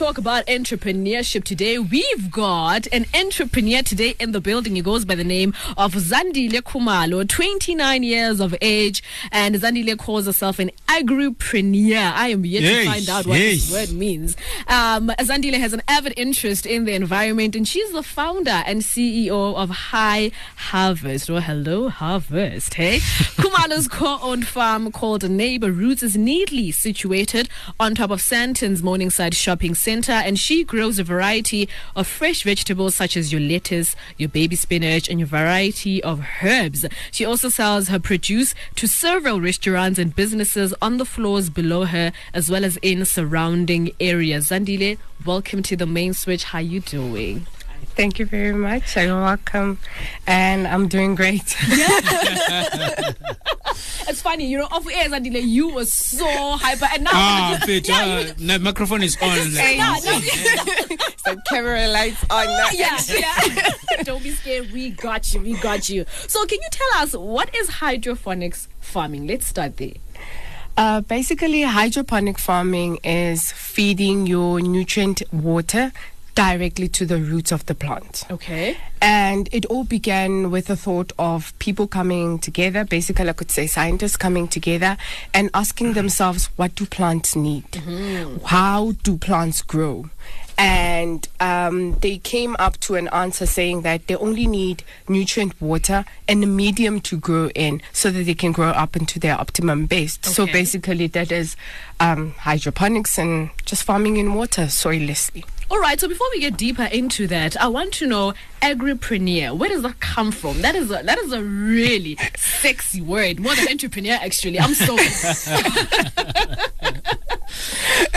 Talk about entrepreneurship today. We've got an entrepreneur today in the building. He goes by the name of Zandile Khumalo, 29 years of age, and Zandile calls herself an agripreneur. I am yet Yes, to find out what yes. this word means. Um, Zandile has an avid interest in the environment, and she's the founder and CEO of High Harvest. Well, hello, Harvest. Hey, Khumalo's co-owned farm called Neighbor Roots is neatly situated on top of Sandton's Morningside Shopping Center, and she grows a variety of fresh vegetables such as your lettuce, your baby spinach, and your variety of herbs. She also sells her produce to several restaurants and businesses on the floors below her, as well as in surrounding areas. Zandile, welcome to the main switch. How you doing? Thank you very much. You're welcome. And I'm doing great. It's funny, you know, off air, Zandile, you were so hyper, and now. Ah, fit. Yeah, uh, you- the microphone is on. Hey. Yeah, no, so camera lights on. now. yeah, yeah. Don't be scared. We got you. We got you. So, can you tell us what is hydroponics farming? Let's start there. Uh, basically, hydroponic farming is feeding your nutrient water directly to the roots of the plant. Okay. And it all began with the thought of people coming together, basically, I could say scientists coming together and asking themselves, what do plants need? How do plants grow? And um, they came up to an answer saying that they only need nutrient water and a medium to grow in so that they can grow up into their optimum best. So basically, that is um, hydroponics and just farming in water soillessly. All right. So, before we get deeper into that, I want to know agripreneur. Where does that come from? That is a that is a really sexy word, more than entrepreneur. Actually, I'm so.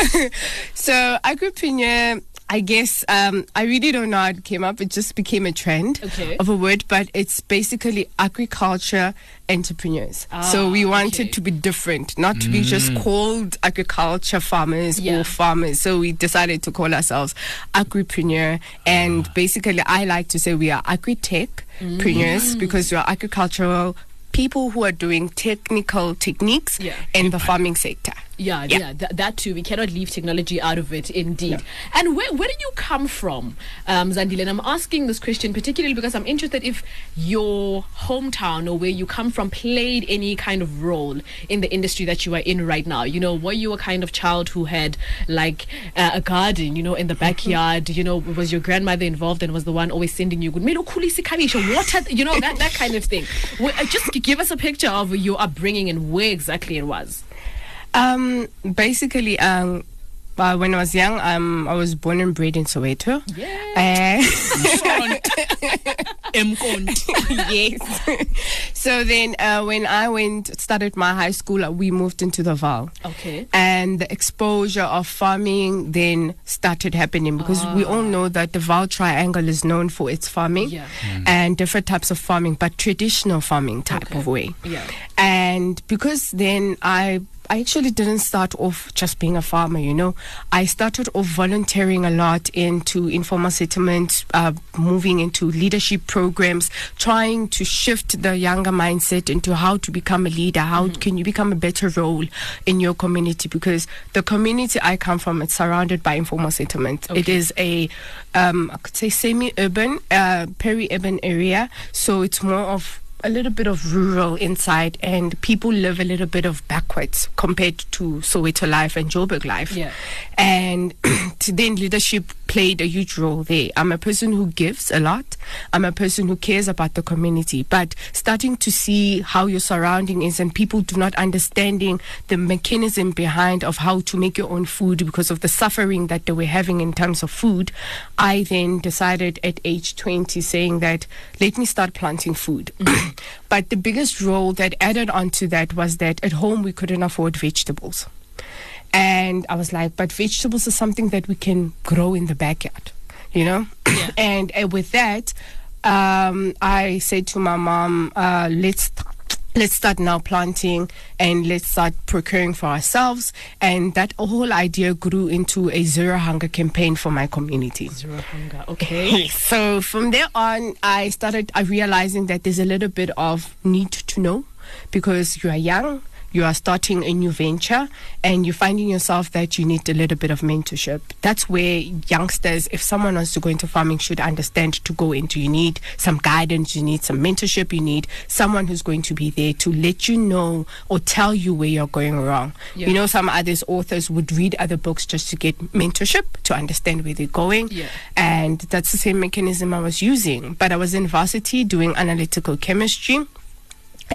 So agripreneur, I guess um, I really don't know how it came up. It just became a trend Okay. of a word, but it's basically agriculture entrepreneurs. so Ah, we wanted okay. to be different, not to be just called agriculture farmers Yeah. or farmers. So we decided to call ourselves agripreneur, and basically I like to say we are agri-techpreneurs because we are agricultural people who are doing technical techniques Yeah. in the farming sector. Yeah, yeah, Yeah. th- that too. We cannot leave technology out of it, indeed. And where, where do you come from, um, Zandile? And I'm asking this question particularly because I'm interested if your hometown or where you come from played any kind of role in the industry that you are in right now. You know, were you a kind of child who had like uh, a garden, you know, in the backyard? You know, was your grandmother involved and was the one always sending you good, "Melo khulisa ikhabisho," water, you know, that, that kind of thing? Uh, Just give us a picture of your upbringing and where exactly it was. Um, basically, um, uh, when I was young, um, I was born and bred in Soweto. Yeah. Uh, yes. so then, uh, when I went started my high school, uh, we moved into the Vaal. Okay. And the exposure of farming then started happening because we all know that the Vaal Triangle is known for its farming Yeah. and different types of farming, but traditional farming type Okay. of way. Yeah. And because then I I actually didn't start off just being a farmer, you know. I started off volunteering a lot into informal settlements, uh, moving into leadership programs, trying to shift the younger mindset into how to become a leader. How can you become a better role in your community? Because the community I come from, it's surrounded by informal settlement. It Okay. is a, um, I could say, semi-urban, uh, peri-urban area. So it's more of a little bit of rural inside, and people live a little bit of backwards compared to Soweto life and Joburg life. Yeah. And then leadership played a huge role there. I'm a person who gives a lot. I'm a person who cares about the community. But starting to see how your surrounding is and people do not understanding the mechanism behind of how to make your own food because of the suffering that they were having in terms of food, I then decided at age 20 saying that let me start planting food. Mm-hmm. but the biggest role that added on to that was that at home we couldn't afford vegetables. And I was like, but vegetables is something that we can grow in the backyard, you know? and uh, with that, um, I said to my mom, uh, let's let's start now planting and let's start procuring for ourselves. And that whole idea grew into a zero hunger campaign for my community. Zero hunger. Okay. So from there on, I started realizing that there's a little bit of need to know because you are young, you are starting a new venture, and you're finding yourself that you need a little bit of mentorship. That's where youngsters, if someone wants to go into farming, should understand to go into. You need some guidance, you need some mentorship, you need someone who's going to be there to let you know or tell you where you're going wrong. Yeah. You know, some others authors would read other books just to get mentorship to understand where they're going. Yeah. And that's the same mechanism I was using. But I was in varsity doing analytical chemistry.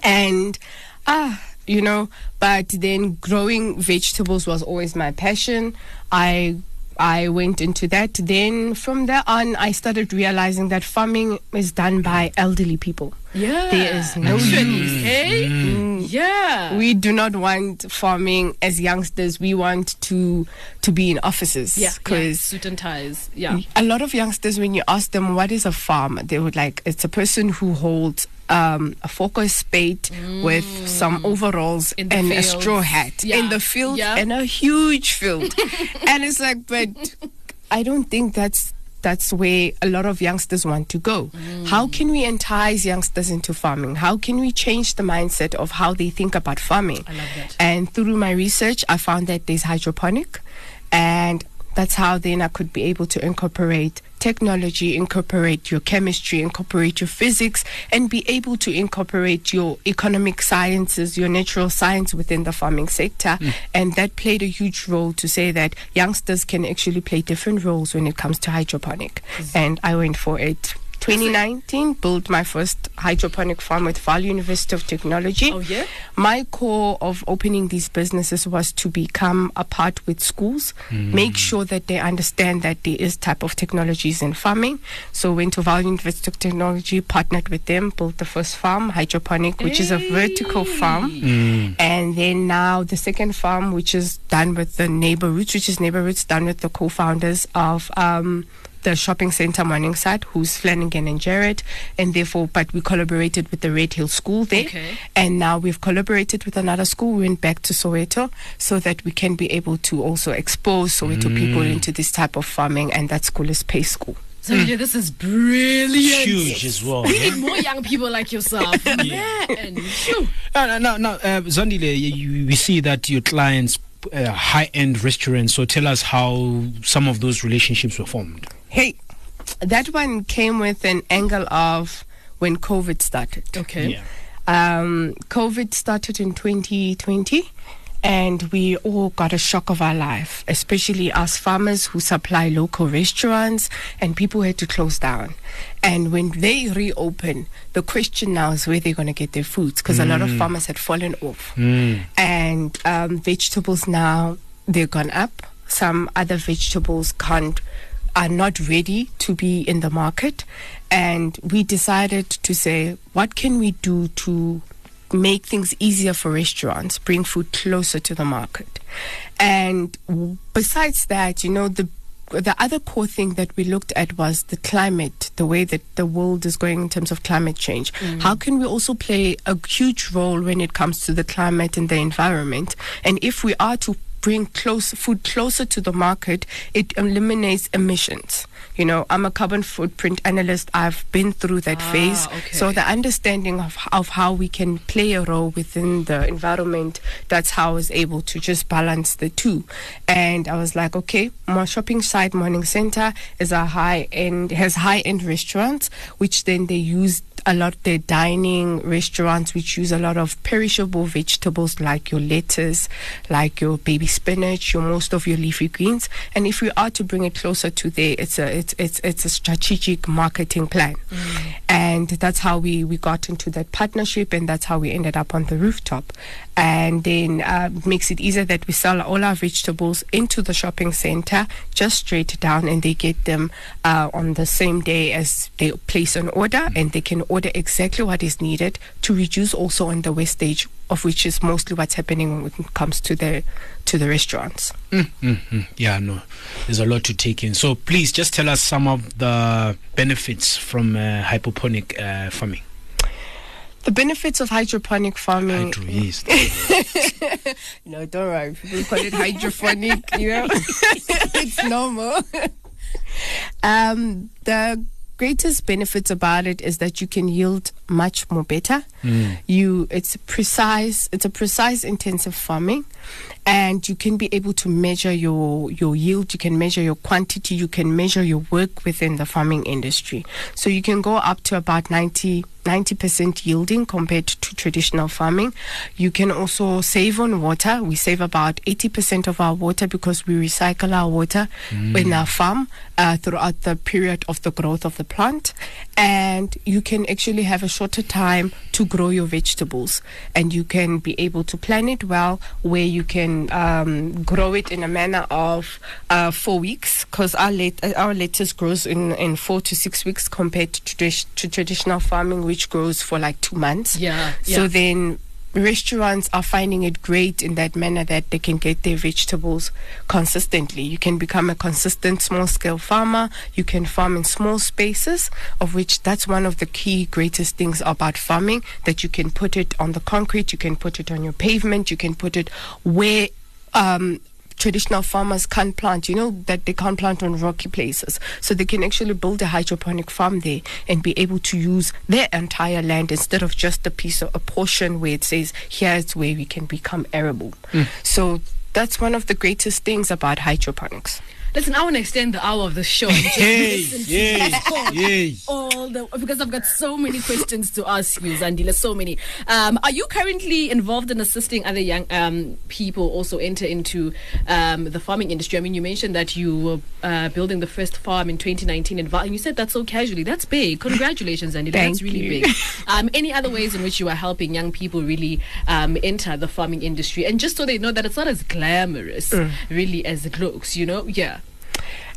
And, ah, you know, but then growing vegetables was always my passion. I I went into that. Then from there on, I started realizing that farming is done by elderly people. Yeah. There is no mm. Actually, use. eh? Mm. Mm. Yeah. We do not want farming as youngsters. We want to to be in offices. yeah. yeah. Suit and ties. Yeah. a lot of youngsters, when you ask them what is a farm, they would like it's a person who holds um, a fork or spade with some overalls Mm. And a straw hat Yeah. in the field Yeah. and a huge field, and it's like, but I don't think that's that's where a lot of youngsters want to go. Mm. How can we entice youngsters into farming? How can we change the mindset of how they think about farming? I love that. And through my research, I found that there's hydroponic, and that's how then I could be able to incorporate technology, incorporate your chemistry, incorporate your physics, and be able to incorporate your economic sciences, your natural science within the farming sector. Hmm. And that played a huge role to say that youngsters can actually play different roles when it comes to hydroponic. And I went for it. 2019, built my first hydroponic farm with Vaal University of Technology. Oh, yeah? My core of opening these businesses was to become a part with schools, make sure that they understand that there is type of technologies in farming. So went to Vaal University of Technology, partnered with them, built the first farm, hydroponic, which is a vertical farm. And then now the second farm, which is done with the Neighbor Roots, which is Neighbor Roots, done with the co-founders of um, the shopping center Morningside, who's Flanagan and Jared, and therefore, but we collaborated with the Red Hill School there, Okay. and now we've collaborated with another school. We went back to Soweto so that we can be able to also expose Soweto people into this type of farming, and that school is Pay School. So yeah, this is brilliant. Huge as well. We yeah? need more young people like yourself. Man. Phew. No, no, no, no. Uh, Zandile, you, we see that your clients uh, high-end restaurants. So tell us how some of those relationships were formed. Hey, that one came with an angle of when COVID started. Okay. Yeah. Um, COVID started in 2020, and we all got a shock of our life, especially us farmers who supply local restaurants, and people had to close down. And when they reopen, the question now is where they're going to get their foods because a lot of farmers had fallen off. And um, vegetables now, they've gone up. Some other vegetables can't are not ready to be in the market. And we decided to say, what can we do to make things easier for restaurants, bring food closer to the market? And besides that, you know, the the other core thing that we looked at was the climate, the way that the world is going in terms of climate change. Mm. How can we also play a huge role when it comes to the climate and the environment? And if we are to bring close food closer to the market, it eliminates emissions. You know, I'm a carbon footprint analyst. I've been through that Ah, phase. okay. So the understanding of, of how we can play a role within the environment, that's how I was able to just balance the two. And I was like, okay, my shopping site morning center is a high end, has high end restaurants, which then they use a lot of their dining restaurants which use a lot of perishable vegetables like your lettuce like your baby spinach your most of your leafy greens. And if we are to bring it closer to there it's a it's it's, it's a strategic marketing plan. And that's how we we got into that partnership and that's how we ended up on the rooftop. And then uh, makes it easier that we sell all our vegetables into the shopping center just straight down and they get them uh, on the same day as they place an order and they can order exactly what is needed to reduce also on the wastage of which is mostly what's happening when it comes to the to the restaurants Mm-hmm. Yeah, no, there's a lot to take in. So please just tell us some of the benefits from uh, hypoponic uh, farming. The benefits of hydroponic farming. Hydro, yes. No, don't worry. People call it hydroponic, you know. it's normal. um, the greatest benefits about it is that you can yield much more better. Mm. You it's precise, it's a precise intensive farming and you can be able to measure your your yield, you can measure your quantity, you can measure your work within the farming industry. So you can go up to about 90 90% yielding compared to traditional farming. You can also save on water. We save about 80% of our water because we recycle our water in our farm uh, throughout the period of the growth of the plant. And you can actually have a shorter time to grow your vegetables. And you can be able to plan it well where you can um, grow it in a manner of uh, four weeks because our, let- our lettuce grows in, in four to six weeks compared to, to traditional farming, which grows for like two months. Yeah, So yeah. then restaurants are finding it great in that manner that they can get their vegetables consistently. You can become a consistent small scale farmer. You can farm in small spaces, of which that's one of the key greatest things about farming that you can put it on the concrete, you can put it on your pavement, you can put it where um, traditional farmers can't plant, you know, that they can't plant on rocky places. So they can actually build a hydroponic farm there and be able to use their entire land instead of just a piece of a portion where it says, here's where we can become arable. Hmm. So that's one of the greatest things about hydroponics. Listen, I want to extend the hour of the show. and just Hey, listen to yay, yay. All the because I've got so many questions to ask you, Zandile. So many. Um, are you currently involved in assisting other young um, people also enter into um, the farming industry? I mean, you mentioned that you were uh, building the first farm in 2019, and you said that so casually. That's big. Congratulations, Zandile. That's really you. big. Um, any other ways in which you are helping young people really um, enter the farming industry, and just so they know that it's not as glamorous, really, as it looks. You know, yeah.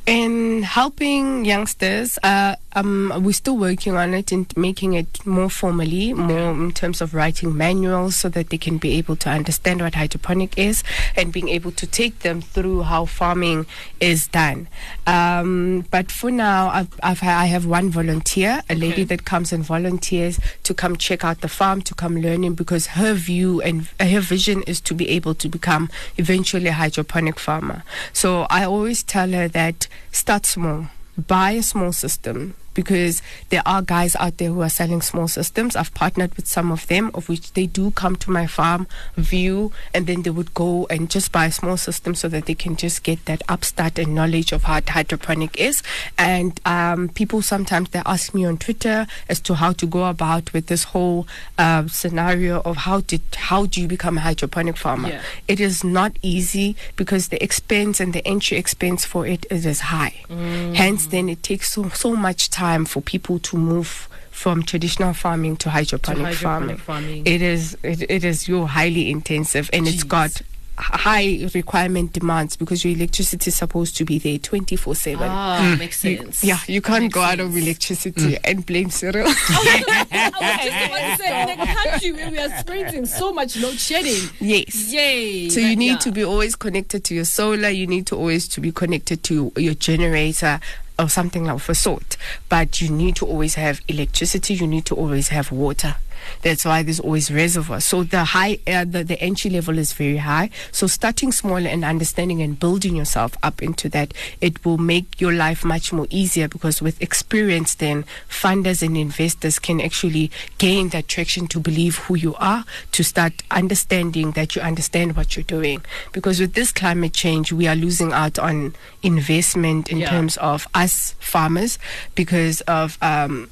In helping youngsters, uh, um, we're still working on it and making it more formally, more in terms of writing manuals so that they can be able to understand what hydroponic is and being able to take them through how farming is done. Um, but for now, I've, I've, I have one volunteer, a lady Okay. that comes and volunteers to come check out the farm, to come learning because her view and her vision is to be able to become eventually a hydroponic farmer. So I always tell her that start small, buy a small system because there are guys out there who are selling small systems. I've partnered with some of them, of which they do come to my farm, view, and then they would go and just buy a small system so that they can just get that upstart and knowledge of how hydroponic is. And um, people sometimes they ask me on Twitter as to how to go about with this whole uh, scenario of how did how do you become a hydroponic farmer? Yeah. It is not easy because the expense and the entry expense for it is as high. Hence, then it takes so so much time for people to move from traditional farming to hydroponic, hydroponic farming. farming. It is it, it is your highly intensive and it's got high requirement demands because your electricity is supposed to be there 24 7 Ah, makes sense. yeah you can't Makes go out of sense. electricity and blame Cyril I was just about to say, in a country where we are experiencing so much load shedding. yes Yay. So you need yeah. to be always connected to your solar. You need to always to be connected to your generator or something of a sort. But you need to always have electricity. You need to always have water. That's why there's always reservoirs. So the high, uh, the, the entry level is very high. So starting small and understanding and building yourself up into that, it will make your life much more easier because with experience, then funders and investors can actually gain that traction to believe who you are, to start understanding that you understand what you're doing. Because with this climate change, we are losing out on investment in Yeah. terms of us farmers because of um,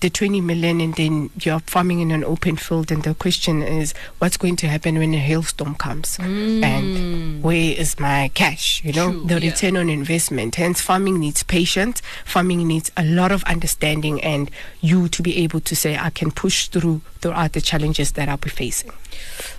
the 20 million and then you're farming in an open field and the question is what's going to happen when a hailstorm comes? And mm. where is my cash? You know True, the yeah. return on investment. Hence farming needs patience. Farming needs a lot of understanding and you to be able to say i can push through throughout the challenges that i'll be facing.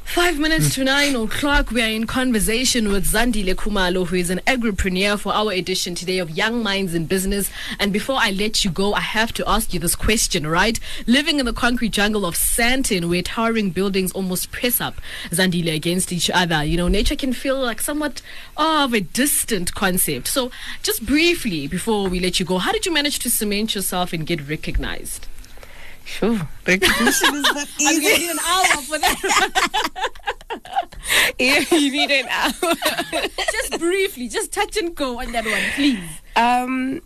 Five minutes to nine o'clock, we are in conversation with Zandile Khumalo, who is an agripreneur for our edition today of Young Minds in Business. And before I let you go, I have to ask you this question, right? Living in the concrete jungle of Sandton, where towering buildings almost press up Zandile against each other, you know, nature can feel like somewhat of a distant concept. So, just briefly, before we let you go, how did you manage to cement yourself and get recognized? Sure. Recognition is not I'm easy. gonna need an hour for that. yeah, you need an hour. just briefly, just touch and go on that one, please. Um.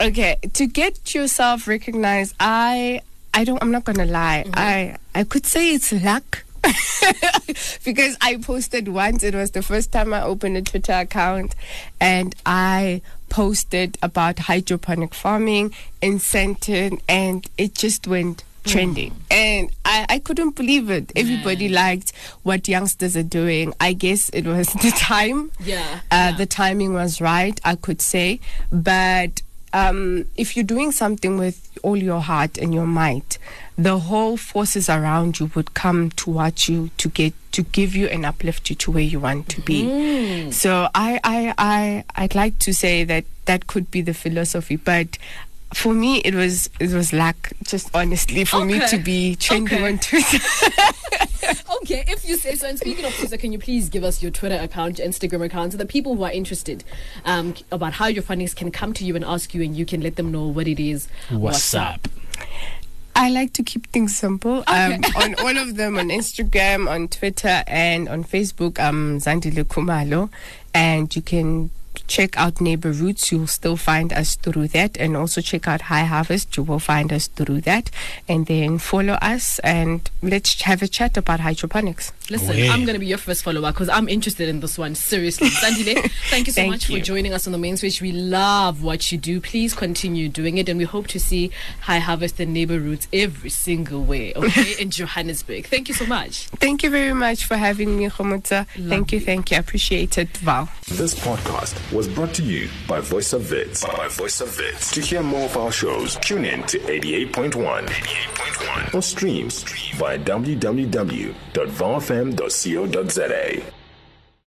Okay, to get yourself recognized, I I don't. I'm not gonna lie. I I could say it's luck. because I posted once, it was the first time I opened a Twitter account, and I posted about hydroponic farming in Sandton, and it just went trending. And I, I couldn't believe it. Everybody liked what youngsters are doing. I guess it was the time. Yeah, Uh, yeah. The timing was right, I could say. But um, if you're doing something with all your heart and your might, the whole forces around you would come towards you to get to give you and uplift you to where you want to be. Mm. So I, I, I, I'd like to say that that could be the philosophy, but. For me, it was it was luck, just honestly, for me to be trending Okay. on Twitter. Okay, if you say so. And speaking of Twitter, can you please give us your Twitter account, your Instagram account, so that people who are interested um, about how your fundings can come to you and ask you, and you can let them know what it is. What's up? I like to keep things simple. Um, on all of them, on Instagram, on Twitter, and on Facebook, I'm Zandile Khumalo. And you can check out Neighbor Roots. You'll still find us through that. And also check out HyHarvest. You will find us through that. And then follow us and let's have a chat about hydroponics. Listen. I'm going to be your first follower because I'm interested in this one. Seriously. Sandile, thank you so Thank much for joining us on the main switch. We love what you do. Please continue doing it. And we hope to see HyHarvest and Neighbor Roots every single way, okay, in Johannesburg. Thank you so much. Thank you very much for having me, Kgomotso. Thank you, thank you. I appreciate it, Val. This podcast was brought to you by Voice of Vits. By Voice of Vits. To hear more of our shows, tune in to 88.1. 88.1. Or stream via siriusxm.co.za.